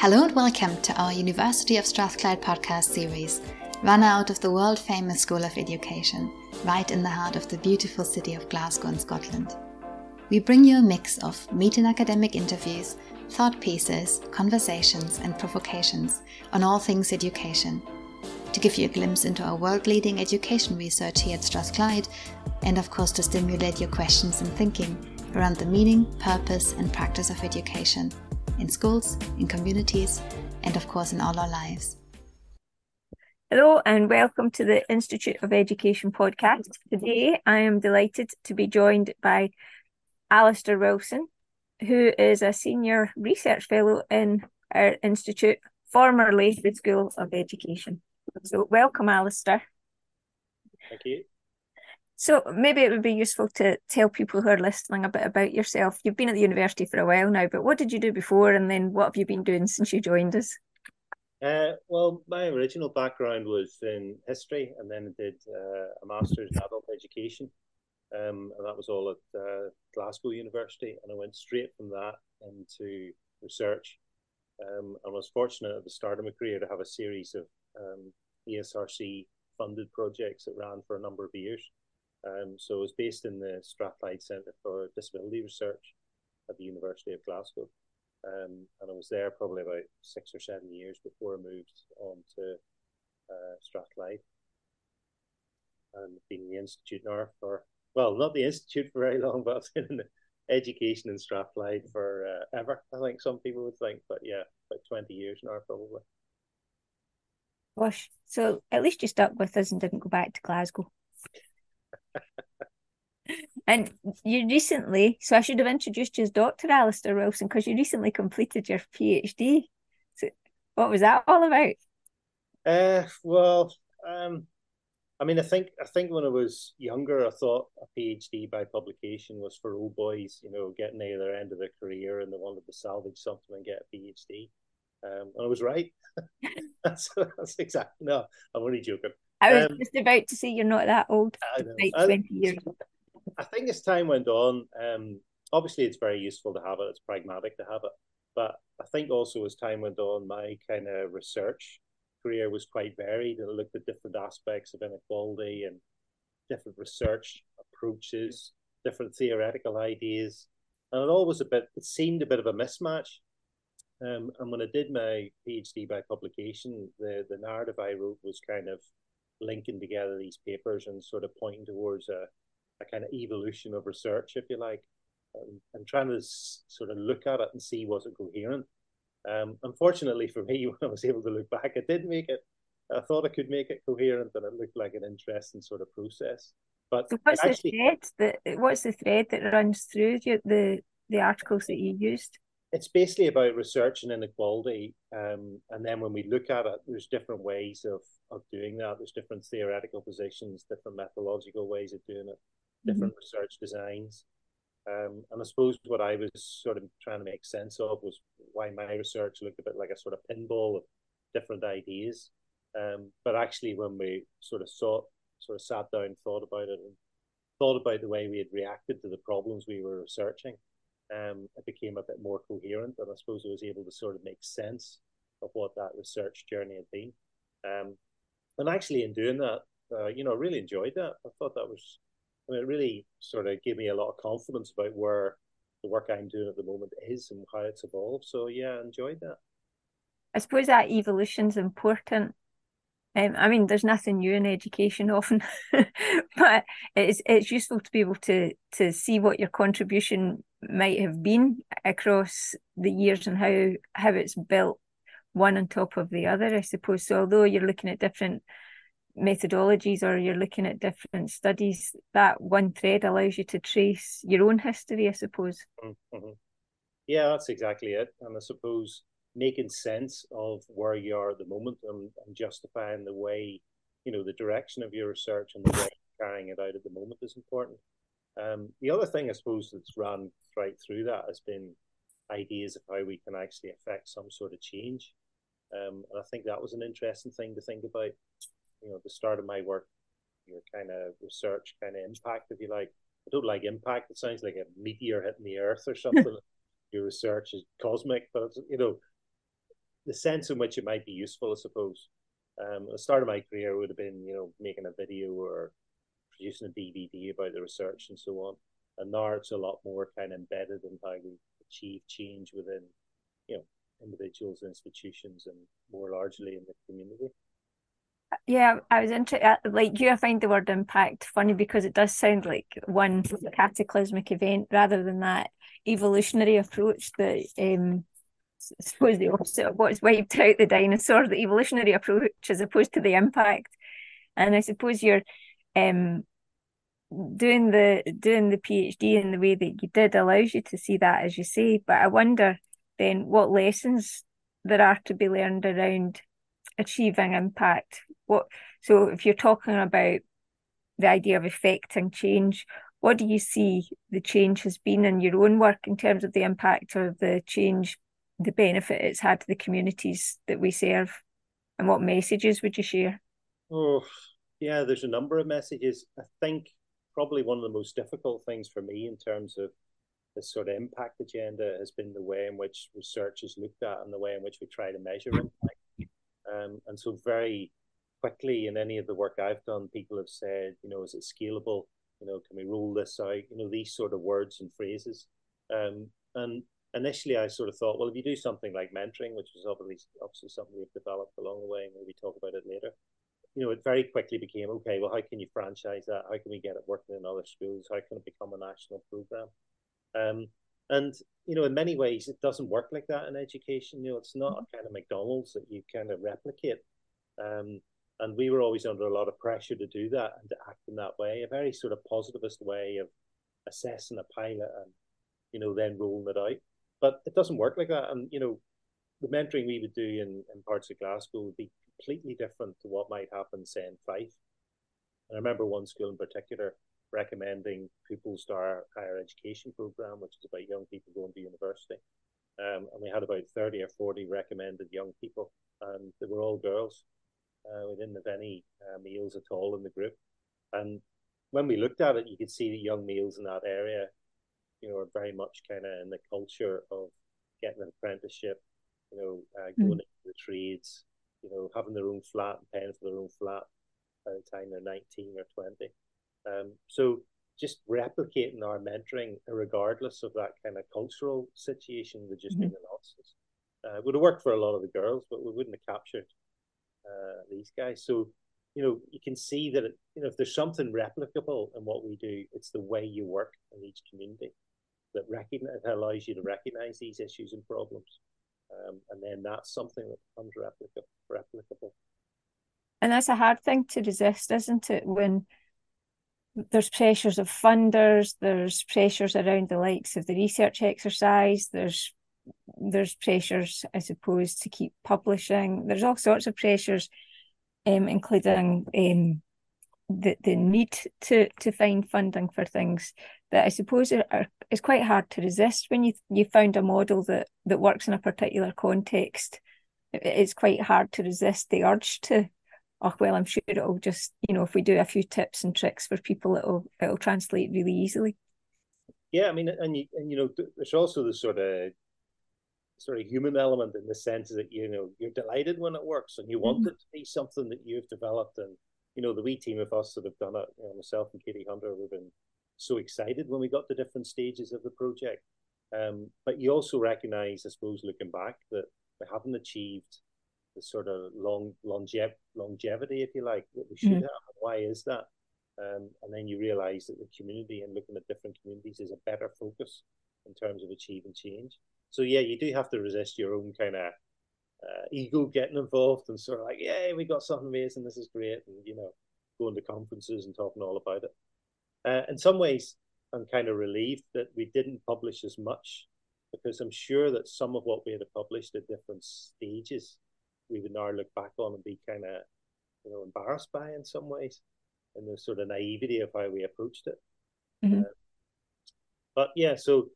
Hello and welcome to our University of Strathclyde podcast series, run out of the world famous School of Education, right in the heart of the beautiful city of Glasgow in Scotland. We bring you a mix of meet and academic interviews, thought pieces, conversations, and provocations on all things education. To give you a glimpse into our world leading education research here at Strathclyde, and of course to stimulate your questions and thinking around the meaning, purpose, and practice of education in schools, in communities, and of course in all our lives. Hello and welcome to the Institute of Education podcast. Today I am delighted to be joined by Alastair Wilson, who is a senior research fellow in our institute, formerly the School of Education. So welcome, Alastair. Thank you. So maybe it would be useful to tell people who are listening a bit about yourself. You've been at the university for a while now, but what did you do before, and then what have you been doing since you joined us? Uh, well, my original background was in history, and then I did uh, a master's in adult education, um, and that was all at uh, Glasgow University. And I went straight from that into research. Um, I was fortunate at the start of my career to have a series of um, ESRC funded projects that ran for a number of years. Um, so was based in the Strathclyde Centre for Disability Research at the University of Glasgow. Um, and I was there probably about six or seven years before I moved on to uh, Strathclyde. And been in the Institute now for, well, not the Institute for very long, but I've been in the education in Strathclyde for uh, ever, I think some people would think. But yeah, about 20 years now, probably. Gosh, so at least you stuck with us and didn't go back to Glasgow. And you recently, so I should have introduced you as Dr. Alastair Wilson because you recently completed your PhD. So what was that all about? Uh, well, um, I mean, I think I think when I was younger, I thought a PhD by publication was for old boys, you know, getting near their end of their career and they wanted to salvage something and get a PhD. Um, and I was right. that's, that's exactly no. I'm only joking. I was um, just about to say you're not that old. Like twenty years. I think as time went on, um, obviously it's very useful to have it. It's pragmatic to have it, but I think also as time went on, my kind of research career was quite varied, and I looked at different aspects of inequality and different research approaches, different theoretical ideas, and it all was a bit. It seemed a bit of a mismatch. Um, and when I did my PhD by publication, the the narrative I wrote was kind of linking together these papers and sort of pointing towards a, a kind of evolution of research, if you like, and, and trying to s- sort of look at it and see was it coherent. Um, unfortunately for me, when I was able to look back, I did make it. I thought I could make it coherent, and it looked like an interesting sort of process. But so what's actually, the thread that what's the thread that runs through the the, the articles that you used? it's basically about research and inequality. Um, and then when we look at it, there's different ways of, of doing that. There's different theoretical positions, different methodological ways of doing it, different mm-hmm. research designs. Um, and I suppose what I was sort of trying to make sense of was why my research looked a bit like a sort of pinball of different ideas. Um, but actually, when we sort of saw, sort of sat down, thought about it, and thought about the way we had reacted to the problems we were researching, um, it became a bit more coherent, and I suppose I was able to sort of make sense of what that research journey had been. Um, and actually, in doing that, uh, you know, I really enjoyed that. I thought that was, I mean, it really sort of gave me a lot of confidence about where the work I'm doing at the moment is and how it's evolved. So yeah, I enjoyed that. I suppose that evolution's important. Um, I mean, there's nothing new in education often, but it's it's useful to be able to to see what your contribution might have been across the years and how how it's built one on top of the other i suppose. So although you're looking at different methodologies or you're looking at different studies that one thread allows you to trace your own history i suppose. Mm-hmm. yeah that's exactly it. And i suppose making sense of where you are at the moment and, and justifying the way you know the direction of your research and the way carrying it out at the moment is important. Um, the other thing, I suppose, that's run right through that has been ideas of how we can actually affect some sort of change. Um, and I think that was an interesting thing to think about. You know, the start of my work, your kind of research, kind of impact, if you like. I don't like impact. It sounds like a meteor hitting the earth or something. your research is cosmic, but you know, the sense in which it might be useful, I suppose. Um, the start of my career would have been, you know, making a video or producing a DVD about the research and so on. And now it's a lot more kind of embedded in how we achieve change within, you know, individuals, institutions, and more largely in the community. Yeah, I was interested. Like you, I find the word impact funny because it does sound like one cataclysmic event rather than that evolutionary approach that um, I suppose the opposite of what's wiped out the dinosaur, the evolutionary approach as opposed to the impact. And I suppose you're um, doing the doing the PhD in the way that you did allows you to see that, as you say. But I wonder then what lessons there are to be learned around achieving impact. What so if you're talking about the idea of affecting change, what do you see the change has been in your own work in terms of the impact of the change, the benefit it's had to the communities that we serve, and what messages would you share? Oh, yeah, there's a number of messages. I think probably one of the most difficult things for me in terms of this sort of impact agenda has been the way in which research is looked at and the way in which we try to measure impact. Um, and so very quickly in any of the work I've done, people have said, you know, is it scalable? You know, can we roll this out? You know, these sort of words and phrases. Um, and initially I sort of thought, well, if you do something like mentoring, which is obviously obviously something we've developed along the way, and maybe talk about it later, you know, it very quickly became okay. Well, how can you franchise that? How can we get it working in other schools? How can it become a national program? Um, and you know, in many ways, it doesn't work like that in education. You know, it's not a kind of McDonald's that you kind of replicate. Um, and we were always under a lot of pressure to do that and to act in that way, a very sort of positivist way of assessing a pilot and you know then rolling it out. But it doesn't work like that. And you know, the mentoring we would do in, in parts of Glasgow would be completely different to what might happen, say, in Fife. And I remember one school in particular recommending pupils to our higher education program, which is about young people going to university. Um, and we had about 30 or 40 recommended young people, and they were all girls. Uh, we didn't have any uh, males at all in the group. And when we looked at it, you could see the young males in that area, you know, are very much kind of in the culture of getting an apprenticeship, you know, uh, going mm. into the trades, you know, having their own flat and paying for their own flat by the time they're 19 or 20. Um, so just replicating our mentoring, regardless of that kind of cultural situation, would just mm-hmm. be nonsense. Uh, would have worked for a lot of the girls, but we wouldn't have captured uh, these guys. So, you know, you can see that, it, you know, if there's something replicable in what we do, it's the way you work in each community that recognize, that allows you to recognize these issues and problems. Um, and then that's something that becomes replicable, replicable. And that's a hard thing to resist, isn't it? When there's pressures of funders, there's pressures around the likes of the research exercise, there's there's pressures, I suppose, to keep publishing. There's all sorts of pressures, um, including um, the the need to to find funding for things that I suppose are, are is quite hard to resist when you you found a model that that works in a particular context. It's quite hard to resist the urge to oh well i'm sure it'll just you know if we do a few tips and tricks for people it'll it'll translate really easily yeah i mean and you and you know there's also the sort of sort of human element in the sense that you know you're delighted when it works and you want mm-hmm. it to be something that you've developed and you know the wee team of us that have done it you know, myself and katie hunter we've been so excited when we got to different stages of the project um, but you also recognize i suppose looking back that we haven't achieved the sort of long longev- longevity, if you like, that we should mm-hmm. have. Why is that? Um, and then you realize that the community and looking at different communities is a better focus in terms of achieving change. So yeah, you do have to resist your own kind of uh, ego getting involved and sort of like, yeah, we got something amazing, this is great, and you know, going to conferences and talking all about it. Uh, in some ways, I'm kind of relieved that we didn't publish as much because I'm sure that some of what we had published at different stages we would now look back on and be kind of, you know, embarrassed by in some ways, and the sort of naivety of how we approached it. Mm-hmm. Uh, but yeah, so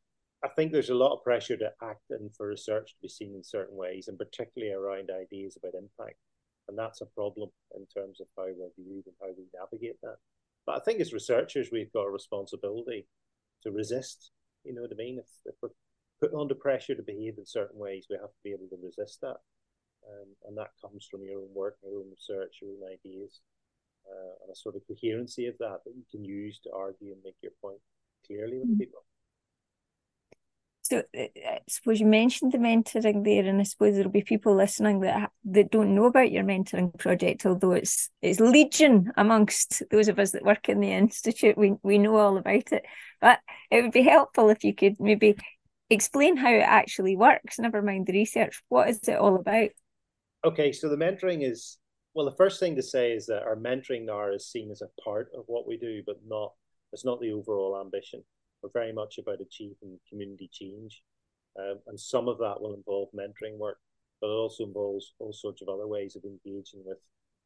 I think there's a lot of pressure to act and for research to be seen in certain ways, and particularly around ideas about impact. And that's a problem in terms of how we're viewed and how we navigate that. But I think as researchers, we've got a responsibility to resist. You know what I mean? If, if we're put under pressure to behave in certain ways, we have to be able to resist that Um, and that comes from your own work, your own research, your own ideas, uh, and a sort of coherency of that that you can use to argue and make your point clearly with mm-hmm. people. So uh, I suppose you mentioned the mentoring there, and I suppose there'll be people listening that that don't know about your mentoring project, although it's it's legion amongst those of us that work in the institute. We we know all about it, but it would be helpful if you could maybe explain how it actually works. Never mind the research. What is it all about? Okay, so the mentoring is well. The first thing to say is that our mentoring now is seen as a part of what we do, but not it's not the overall ambition are very much about achieving community change. Um, and some of that will involve mentoring work, but it also involves all sorts of other ways of engaging with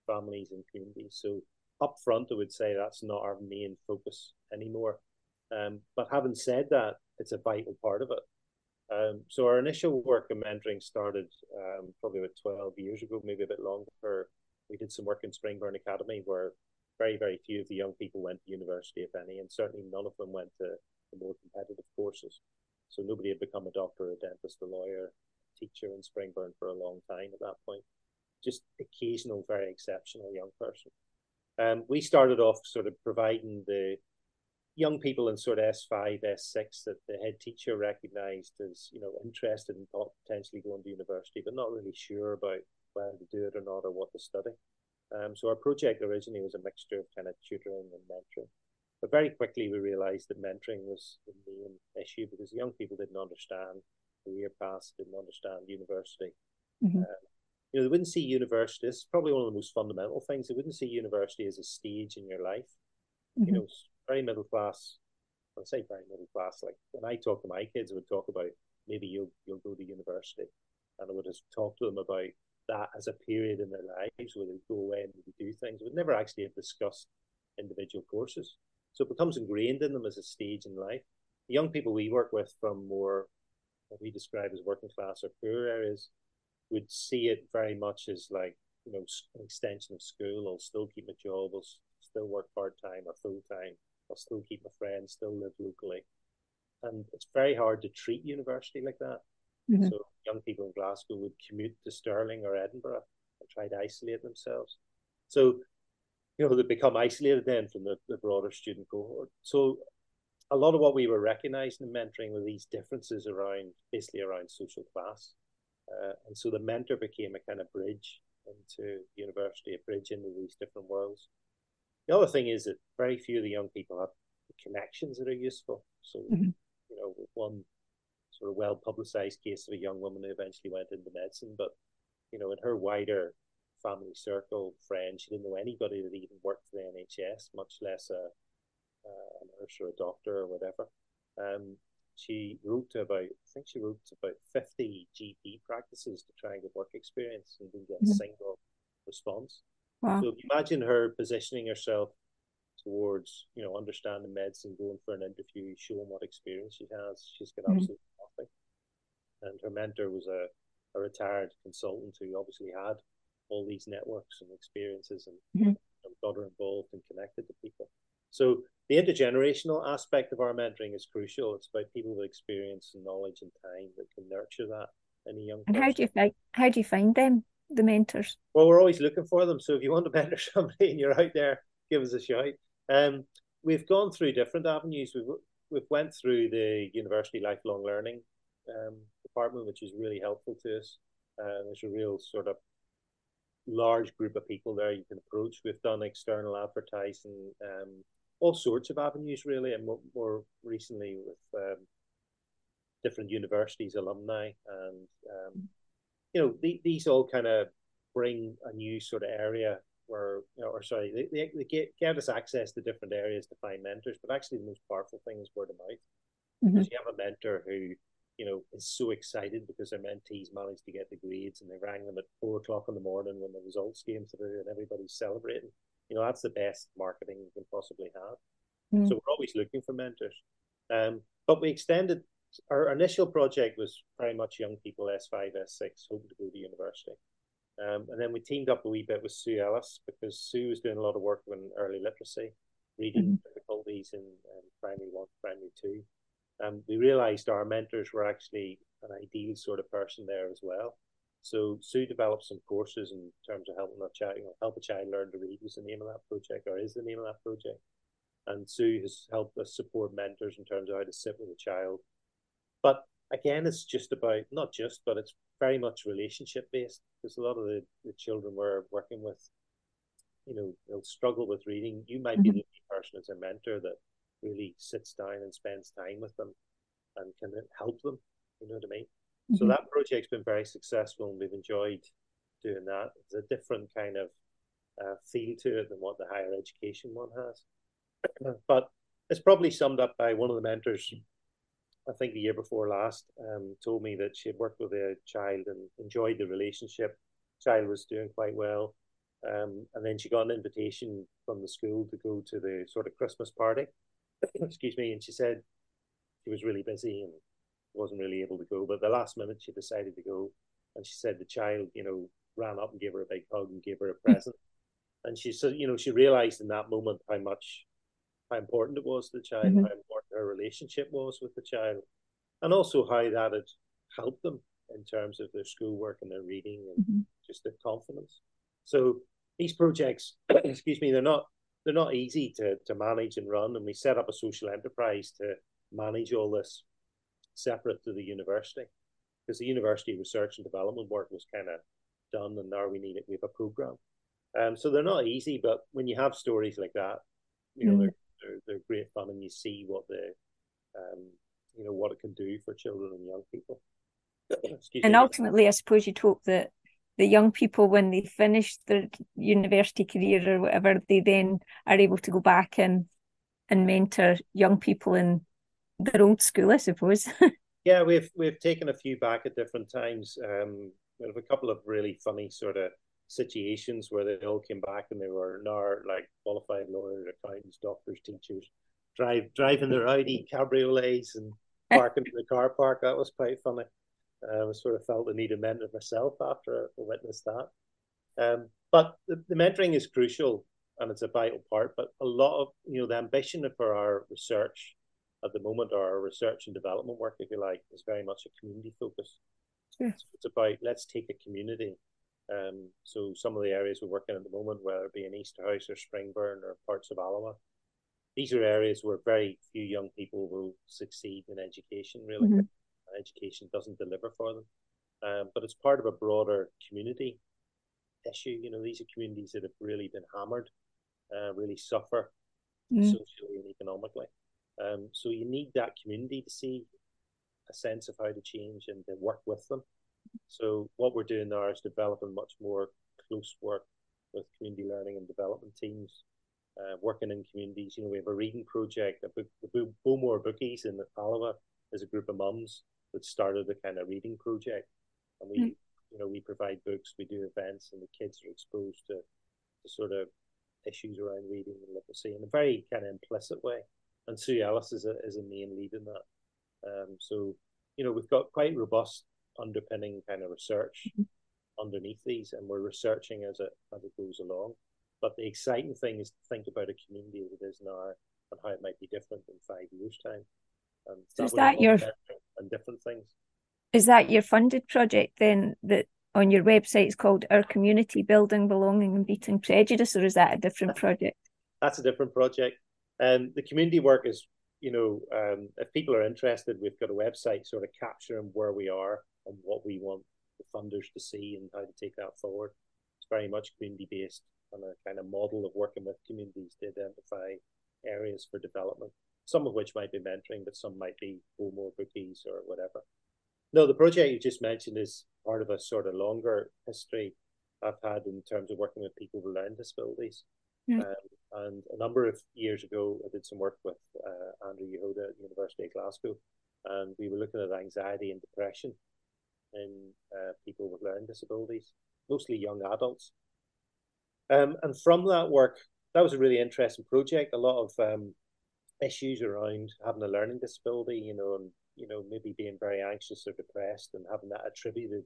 families and communities. So up front, I would say that's not our main focus anymore. Um, but having said that, it's a vital part of it. Um, so our initial work in mentoring started um, probably about 12 years ago, maybe a bit longer. We did some work in Springburn Academy where very, very few of the young people went to university, if any, and certainly none of them went to courses. So nobody had become a doctor, a dentist, a lawyer, teacher in Springburn for a long time at that point. Just occasional, very exceptional young person. Um, we started off sort of providing the young people in sort of S5, S6 that the head teacher recognized as, you know, interested in potentially going to university, but not really sure about whether to do it or not or what to study. Um, so our project originally was a mixture of kind of tutoring and mentoring. But very quickly, we realized that mentoring was issue because young people didn't understand career paths, didn't understand university. Mm-hmm. Uh, you know, they wouldn't see university. This is probably one of the most fundamental things. They wouldn't see university as a stage in your life. Mm-hmm. You know, very middle class. I say very middle class. Like when I talk to my kids, I would talk about maybe you'll you'll go to university, and I would just talk to them about that as a period in their lives where they go away and do things. We would never actually have discussed individual courses. So it becomes ingrained in them as a stage in life. The young people we work with from more what we describe as working class or poor areas would see it very much as like, you know, an extension of school. I'll still keep my job, I'll still work part time or full time, I'll still keep my friends, still live locally. And it's very hard to treat university like that. Mm-hmm. So young people in Glasgow would commute to Stirling or Edinburgh and try to isolate themselves. So you know, they become isolated then from the, the broader student cohort. So a lot of what we were recognizing in mentoring were these differences around basically around social class. Uh, and so the mentor became a kind of bridge into university, a bridge into these different worlds. The other thing is that very few of the young people have connections that are useful. So, mm-hmm. you know, one sort of well publicized case of a young woman who eventually went into medicine, but, you know, in her wider family circle, friends. She didn't know anybody that even worked for the NHS, much less a, a nurse or a doctor or whatever. Um, she wrote to about, I think she wrote to about 50 GP practices to try and get work experience and didn't get mm-hmm. a single response. Wow. So imagine her positioning herself towards, you know, understanding medicine, going for an interview, showing what experience she has, she's got mm-hmm. absolutely nothing. And her mentor was a, a retired consultant who obviously had all these networks and experiences and, mm-hmm. and got her involved and connected to people. So the intergenerational aspect of our mentoring is crucial. It's about people with experience and knowledge and time that can nurture that in a young. And person. how do you find how do you find them, the mentors? Well, we're always looking for them. So if you want to mentor somebody and you're out there, give us a shout. Um, we've gone through different avenues. We've we've went through the university lifelong learning um, department, which is really helpful to us. Uh, there's a real sort of large group of people there you can approach. We've done external advertising, um, all sorts of avenues really, and more, more recently with um, different universities, alumni, and um, you know the, these all kind of bring a new sort of area where, you know, or sorry, they, they, they get, get us access to different areas to find mentors. But actually, the most powerful thing is word of mouth. Mm-hmm. Because you have a mentor who you know, is so excited because their mentees managed to get the grades and they rang them at four o'clock in the morning when the results came through and everybody's celebrating. You know, that's the best marketing you can possibly have. Mm. So we're always looking for mentors. Um, but we extended our initial project was very much young people, S5, S6, hoping to go to university. Um, and then we teamed up a wee bit with Sue Ellis because Sue was doing a lot of work on early literacy, reading mm-hmm. difficulties in um, primary one, primary two um, we realized our mentors were actually an ideal sort of person there as well. So Sue developed some courses in terms of helping a child, you know, help a child learn to read was the name of that project, or is the name of that project. And Sue has helped us support mentors in terms of how to sit with a child. But again, it's just about not just, but it's very much relationship based because a lot of the, the children we're working with, you know, they'll struggle with reading. You might mm-hmm. be the only person as a mentor that really sits down and spends time with them and can help them. You know what I mean? Mm-hmm. So that project's been very successful and we've enjoyed doing that. It's a different kind of uh, feel to it than what the higher education one has. but it's probably summed up by one of the mentors, I think the year before last, um, told me that she had worked with a child and enjoyed the relationship. Child was doing quite well. Um, and then she got an invitation from the school to go to the sort of Christmas party. Excuse me. And she said she was really busy and wasn't really able to go. But the last minute, she decided to go, and she said the child, you know, ran up and gave her a big hug and gave her a present. and she said, you know, she realized in that moment how much, how important it was to the child, mm-hmm. how important her relationship was with the child, and also how that had helped them in terms of their schoolwork and their reading and mm-hmm. just their confidence. So these projects, excuse me, they're not they're not easy to, to manage and run. And we set up a social enterprise to manage all this separate to the university because the university research and development work was kind of done and now we need it we have a program um so they're not easy but when you have stories like that you know mm. they're, they're, they're great fun and you see what the um you know what it can do for children and young people and me. ultimately i suppose you hope that the young people when they finish their university career or whatever they then are able to go back and and mentor young people in their old school, I suppose. yeah, we've we've taken a few back at different times. Um, we have a couple of really funny sort of situations where they all came back and they were now like qualified lawyers, accountants, doctors, teachers, drive driving their Audi cabriolets and parking in the car park. That was quite funny. Um, I sort of felt the need of mentor myself after I witnessed that. Um, but the, the mentoring is crucial and it's a vital part. But a lot of you know the ambition for our research at the moment, our research and development work, if you like, is very much a community focus. Yeah. So it's about let's take a community. Um, so some of the areas we're working at the moment, whether it be in Easterhouse or Springburn or parts of Alloa, these are areas where very few young people will succeed in education. Really, mm-hmm. education doesn't deliver for them. Um, but it's part of a broader community issue. You know, these are communities that have really been hammered, uh, really suffer mm. socially and economically. Um, so you need that community to see a sense of how to change and to work with them. So what we're doing now is developing much more close work with community learning and development teams, uh, working in communities. You know, we have a reading project. a book, the Bowmar Bookies in Alloa is a group of mums that started a kind of reading project, and we, mm. you know, we provide books, we do events, and the kids are exposed to, to sort of issues around reading and literacy in a very kind of implicit way and Sue Ellis is a is a main lead in that. Um, so you know we've got quite robust underpinning kind of research mm-hmm. underneath these, and we're researching as it as it goes along. But the exciting thing is to think about a community as it is now and how it might be different in five years' time. And so that is that your and different things? Is that your funded project then? That on your website is called Our Community Building, Belonging, and Beating Prejudice, or is that a different project? That's a different project. And the community work is, you know, um, if people are interested, we've got a website sort of capturing where we are and what we want the funders to see and how to take that forward. It's very much community based and a kind of model of working with communities to identify areas for development, some of which might be mentoring, but some might be bookies or whatever. No, the project you just mentioned is part of a sort of longer history I've had in terms of working with people with learning disabilities. Mm. Um, and a number of years ago, I did some work with uh, Andrew Jahoda at the University of Glasgow, and we were looking at anxiety and depression in uh, people with learning disabilities, mostly young adults. Um, and from that work, that was a really interesting project. A lot of um, issues around having a learning disability, you know, and you know maybe being very anxious or depressed, and having that attributed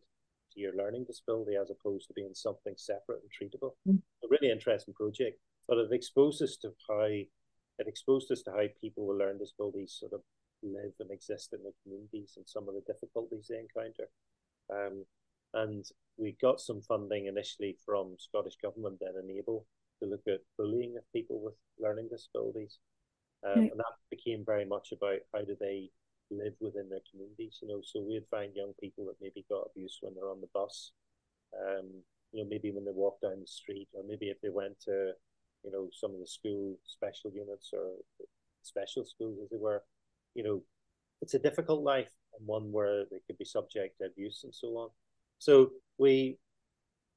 to your learning disability as opposed to being something separate and treatable. Mm. A really interesting project but it exposed us to how it exposed us to how people with learning disabilities sort of live and exist in the communities and some of the difficulties they encounter. Um, And we got some funding initially from Scottish Government then Enable to look at bullying of people with learning disabilities. Um, And that became very much about how do they live within their communities, you know. So we'd find young people that maybe got abuse when they're on the bus, um, you know, maybe when they walk down the street, or maybe if they went to, you know, some of the school special units or special schools, as they were, you know, it's a difficult life and one where they could be subject to abuse and so on. So we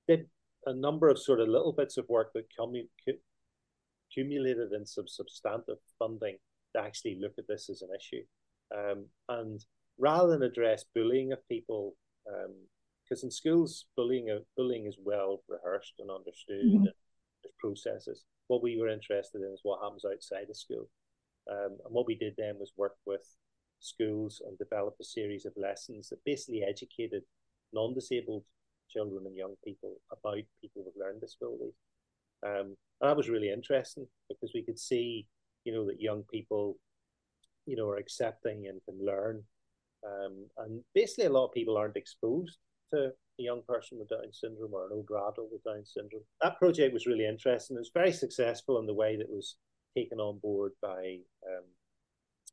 did a number of sort of little bits of work that accumulated in some substantive funding to actually look at this as an issue. Um, and rather than address bullying of people, because um, in schools bullying bullying is well rehearsed and understood, mm-hmm. and there's processes. What we were interested in is what happens outside of school, um, and what we did then was work with schools and develop a series of lessons that basically educated non-disabled children and young people about people with learning disabilities. Um, and that was really interesting because we could see, you know, that young people, you know, are accepting and can learn. Um, and basically, a lot of people aren't exposed to a young person with Down syndrome or an older adult with Down syndrome. That project was really interesting. It was very successful in the way that was taken on board by um,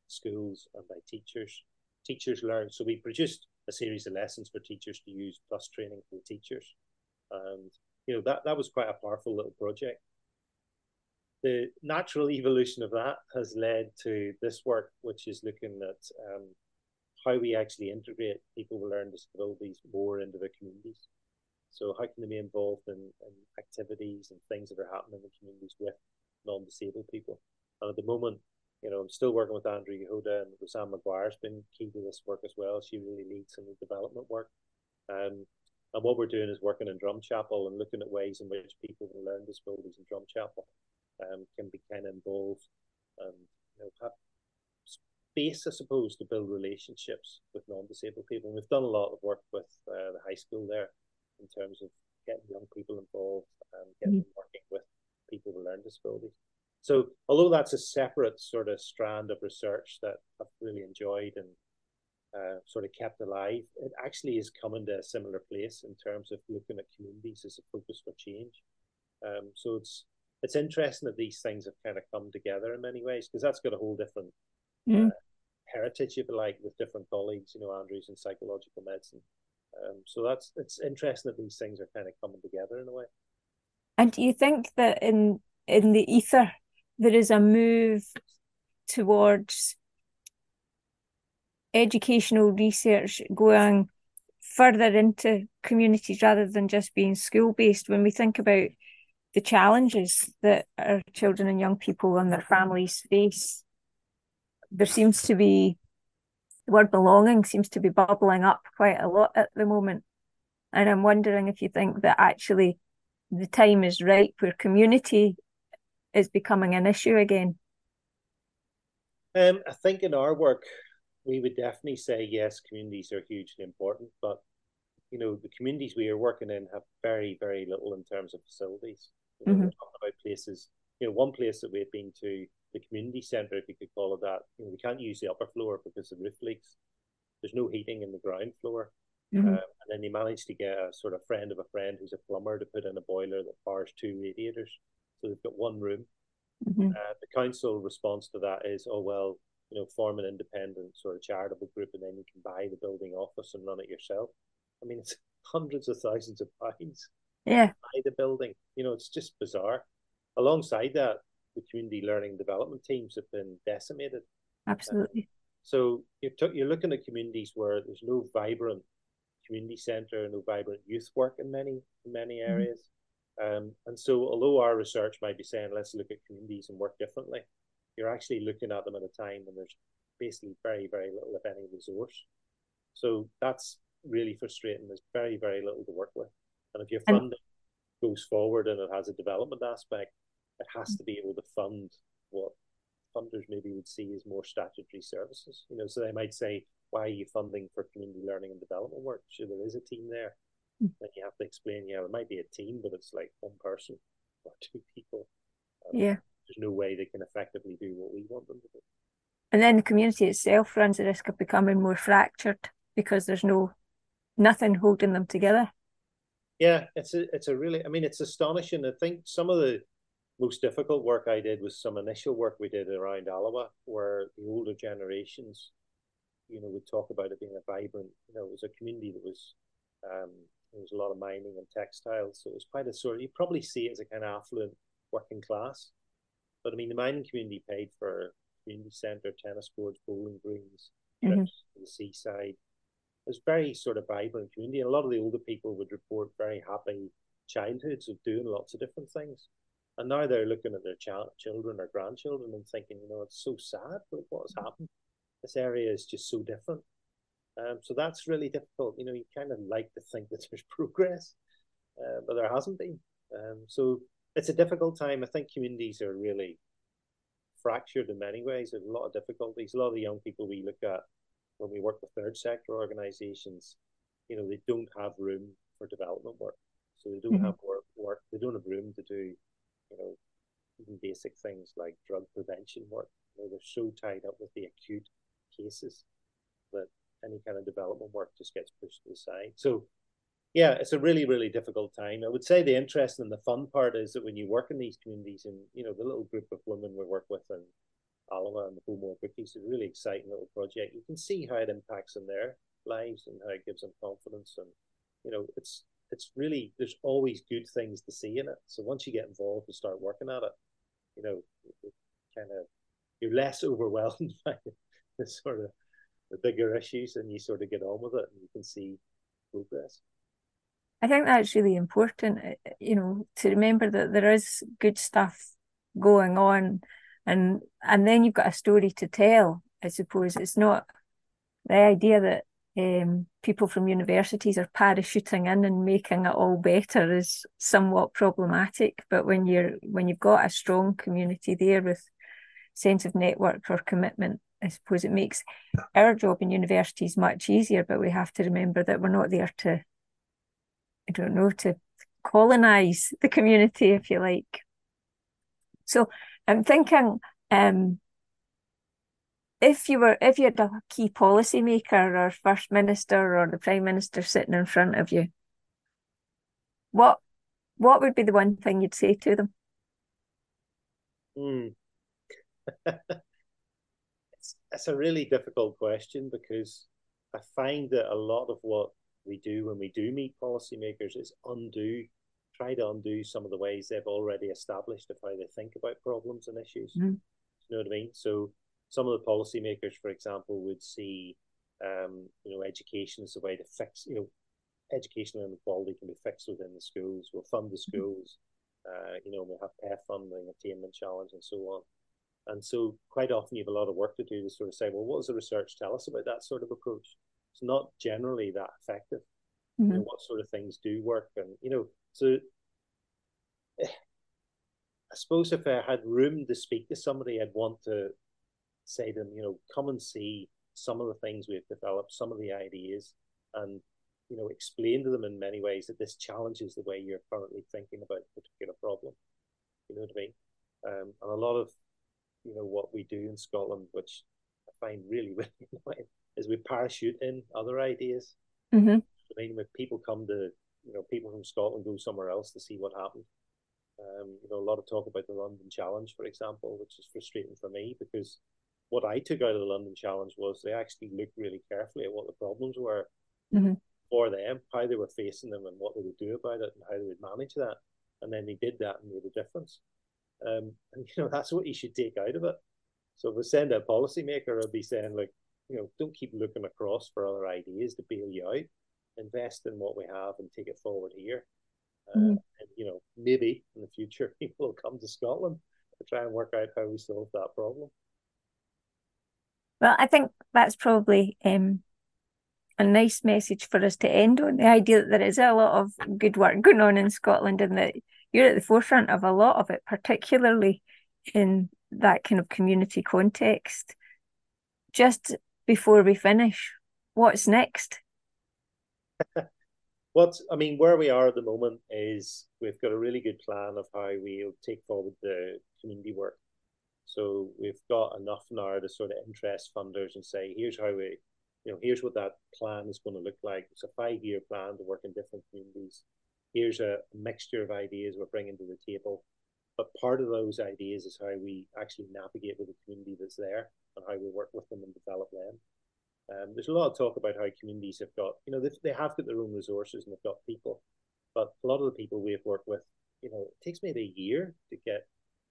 schools and by teachers. Teachers learned. So we produced a series of lessons for teachers to use, plus training for the teachers. And you know that that was quite a powerful little project. The natural evolution of that has led to this work, which is looking at um, how we actually integrate people with learning disabilities more into their communities. So how can they be involved in, in activities and things that are happening in the communities with non-disabled people? And at the moment, you know, I'm still working with Andrew Jahoda and Roseanne McGuire's been key to this work as well. She really leads some of the development work. Um, and what we're doing is working in Drumchapel and looking at ways in which people with learning disabilities in Drumchapel um, can be kind of involved and you know, have space, I suppose, to build relationships with non-disabled people. And we've done a lot of work with uh, the high school there in terms of getting young people involved and getting mm-hmm. working with people with learning disabilities. So, although that's a separate sort of strand of research that I've really enjoyed and uh, sort of kept alive, it actually is coming to a similar place in terms of looking at communities as a focus for change. Um, so it's it's interesting that these things have kind of come together in many ways because that's got a whole different mm. uh, heritage, if you like, with different colleagues. You know, Andrew's in psychological medicine, um, so that's it's interesting that these things are kind of coming together in a way. And do you think that in in the ether there is a move towards educational research going further into communities rather than just being school based when we think about the challenges that our children and young people and their families face there seems to be the word belonging seems to be bubbling up quite a lot at the moment and i'm wondering if you think that actually the time is right where community is becoming an issue again? Um, I think in our work, we would definitely say yes, communities are hugely important, but you know the communities we are working in have very, very little in terms of facilities. You know, mm-hmm. We're talking about places. You know, one place that we've been to, the community centre, if you could call it that. You know, we can't use the upper floor because the roof leaks. There's no heating in the ground floor. Mm-hmm. Um, and then they managed to get a sort of friend of a friend who's a plumber to put in a boiler that powers two radiators. So they've got one room. Mm-hmm. Uh, the council response to that is, oh, well, you know, form an independent sort of charitable group and then you can buy the building office and run it yourself. I mean, it's hundreds of thousands of pounds. Yeah. Buy the building. You know, it's just bizarre. Alongside that, the community learning development teams have been decimated. Absolutely. So you're, t- you're looking at communities where there's no vibrant community centre, no vibrant youth work in many in many mm-hmm. areas. Mm-hmm. Um, and so, although our research might be saying let's look at communities and work differently, you're actually looking at them at a time when there's basically very, very little, if any, resource. So that's really frustrating. There's very, very little to work with. And if your funding and, goes forward and it has a development aspect, it has to be able to fund what funders maybe would see as more statutory services. You know, so they might say, why are you funding for community learning and development work? Sure, there is a team there then you have to explain, yeah, it might be a team, but it's like one person or two people. Um, yeah. There's no way they can effectively do what we want them to do. And then the community itself runs the risk of becoming more fractured because there's no nothing holding them together. Yeah, it's a it's a really I mean it's astonishing. I think some of the most difficult work I did was some initial work we did around Alloa, where the older generations, you know, would talk about it being a vibrant, you know, it was a community that was um there was a lot of mining and textiles. So it was quite a sort of you probably see it as a kind of affluent working class. But I mean the mining community paid for community centre, tennis courts, bowling greens, trips mm-hmm. to the seaside. It was very sort of vibrant community. And a lot of the older people would report very happy childhoods of doing lots of different things. And now they're looking at their ch- children or grandchildren and thinking, you know, it's so sad. But what has happened? This area is just so different. Um, so that's really difficult. You know, you kind of like to think that there's progress, uh, but there hasn't been. Um, so it's a difficult time. I think communities are really fractured in many ways. There's a lot of difficulties. A lot of the young people we look at when we work with third sector organizations, you know, they don't have room for development work. So they don't mm-hmm. have work, work, they don't have room to do, you know, even basic things like drug prevention work. You know, they're so tied up with the acute cases that any kind of development work just gets pushed to the side. So yeah, it's a really, really difficult time. I would say the interesting and the fun part is that when you work in these communities and, you know, the little group of women we work with in Alloa and the Bowmar Bookies, a really exciting little project. You can see how it impacts on their lives and how it gives them confidence. And, you know, it's, it's really, there's always good things to see in it. So once you get involved and start working at it, you know, kind of, you're less overwhelmed by the sort of the bigger issues and you sort of get on with it and you can see progress. I think that's really important, eh, you know, to remember that there is good stuff going on, and and then you've got a story to tell. I suppose it's not the idea that um, people from universities are parachuting in and making it all better is somewhat problematic. But when you're when you've got a strong community there with sense of network or commitment, I suppose it makes our job in universities much easier. But we have to remember that we're not there to I don't know, to colonize the community, if you like. So I'm thinking, um, if you were, if you had a key policymaker or first minister or the prime minister sitting in front of you, what what would be the one thing you'd say to them? Hmm. it's, it's a really difficult question because I find that a lot of what we do when we do meet policymakers is undo, try to undo some of the ways they've already established of how they think about problems and issues. Mm. You know what I mean? So some of the policymakers, for example, would see um, you know education as a way to fix you know educational inequality can be fixed within the schools. We'll fund the mm-hmm. schools. Uh, you know, we'll have PEF funding, attainment challenge, and so on. And so, quite often, you have a lot of work to do to sort of say, well, what does the research tell us about that sort of approach? it's not generally that effective. Mm-hmm. You know, what sort of things do work, and you know, so I suppose if I had room to speak to somebody, I'd want to say to them, you know, come and see some of the things we've developed, some of the ideas, and you know, explain to them in many ways that this challenges the way you're currently thinking about a particular problem. You know what I mean? Um, and a lot of, you know, what we do in Scotland, which I find really, really annoying, is we parachute in other ideas. Mm-hmm. I mean, when people come to, you know, people from Scotland go somewhere else to see what happened. Um, you know, a lot of talk about the London Challenge, for example, which is frustrating for me because what I took out of the London Challenge was they actually looked really carefully at what the problems were mm-hmm. for them, how they were facing them, and what they would do about it, and how they would manage that. And then they did that and made a difference. Um, and you know, that's what you should take out of it. So if we send a policymaker, I'd be saying like, you know, don't keep looking across for other ideas to bail you out. Invest in what we have and take it forward here. Uh, mm. and, you know, maybe in the future people will come to Scotland to try and work out how we solve that problem. Well, I think that's probably um, a nice message for us to end on the idea that there is a lot of good work going on in Scotland and that you're at the forefront of a lot of it, particularly in that kind of community context. Just before we finish. What's next? what I mean, where we are at the moment is we've got a really good plan of how we'll take forward the community work. So we've got enough now to sort of interest funders and say, here's how we you know, here's what that plan is going to look like. It's a five year plan to work in different communities. Here's a mixture of ideas we're bringing to the table. But part of those ideas is how we actually navigate with the community that's there and how we work with them and develop them. Um, there's a lot of talk about how communities have got, you know, they, they have got their own resources and they've got people, but a lot of the people we have worked with, you know, it takes maybe a year to get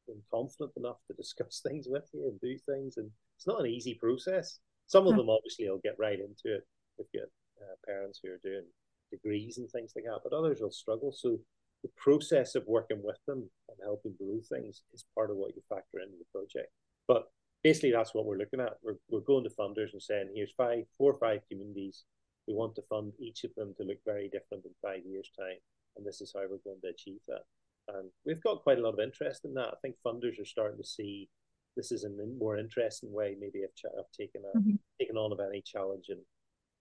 them confident enough to discuss things with you and do things, and it's not an easy process. Some of them obviously will get right into it. We've uh, parents who are doing degrees and things like that, but others will struggle. So the process of working with them and helping grow things is part of what you factor into the project. But basically that's what we're looking at. We're, we're going to funders and saying, here's five, four or five communities. We want to fund each of them to look very different in five years' time. And this is how we're going to achieve that. And we've got quite a lot of interest in that. I think funders are starting to see this is a more interesting way, maybe of, taking a mm-hmm. taking on of any challenge and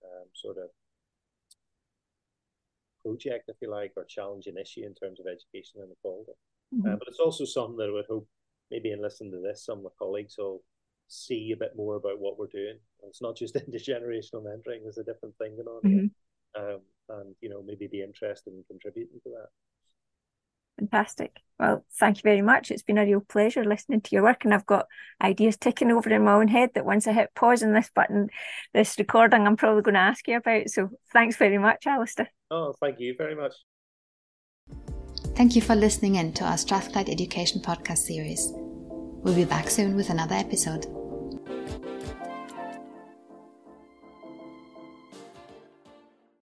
um, sort of project, if you like, or challenging issue in terms of education and equality. Mm-hmm. Uh, but it's also something that I would hope maybe in listening to this, some of my colleagues will see a bit more about what we're doing. It's not just intergenerational mentoring, there's a different thing going on mm-hmm. here. Um, and, you know, maybe be interested in contributing to that. Fantastic. Well, thank you very much. It's been a real pleasure listening to your work, and I've got ideas ticking over in my own head that once I hit pause on this button, this recording, I'm probably going to ask you about. So thanks very much, Alastair. Oh, thank you very much. Thank you for listening in to our Strathclyde Education podcast series. We'll be back soon with another episode.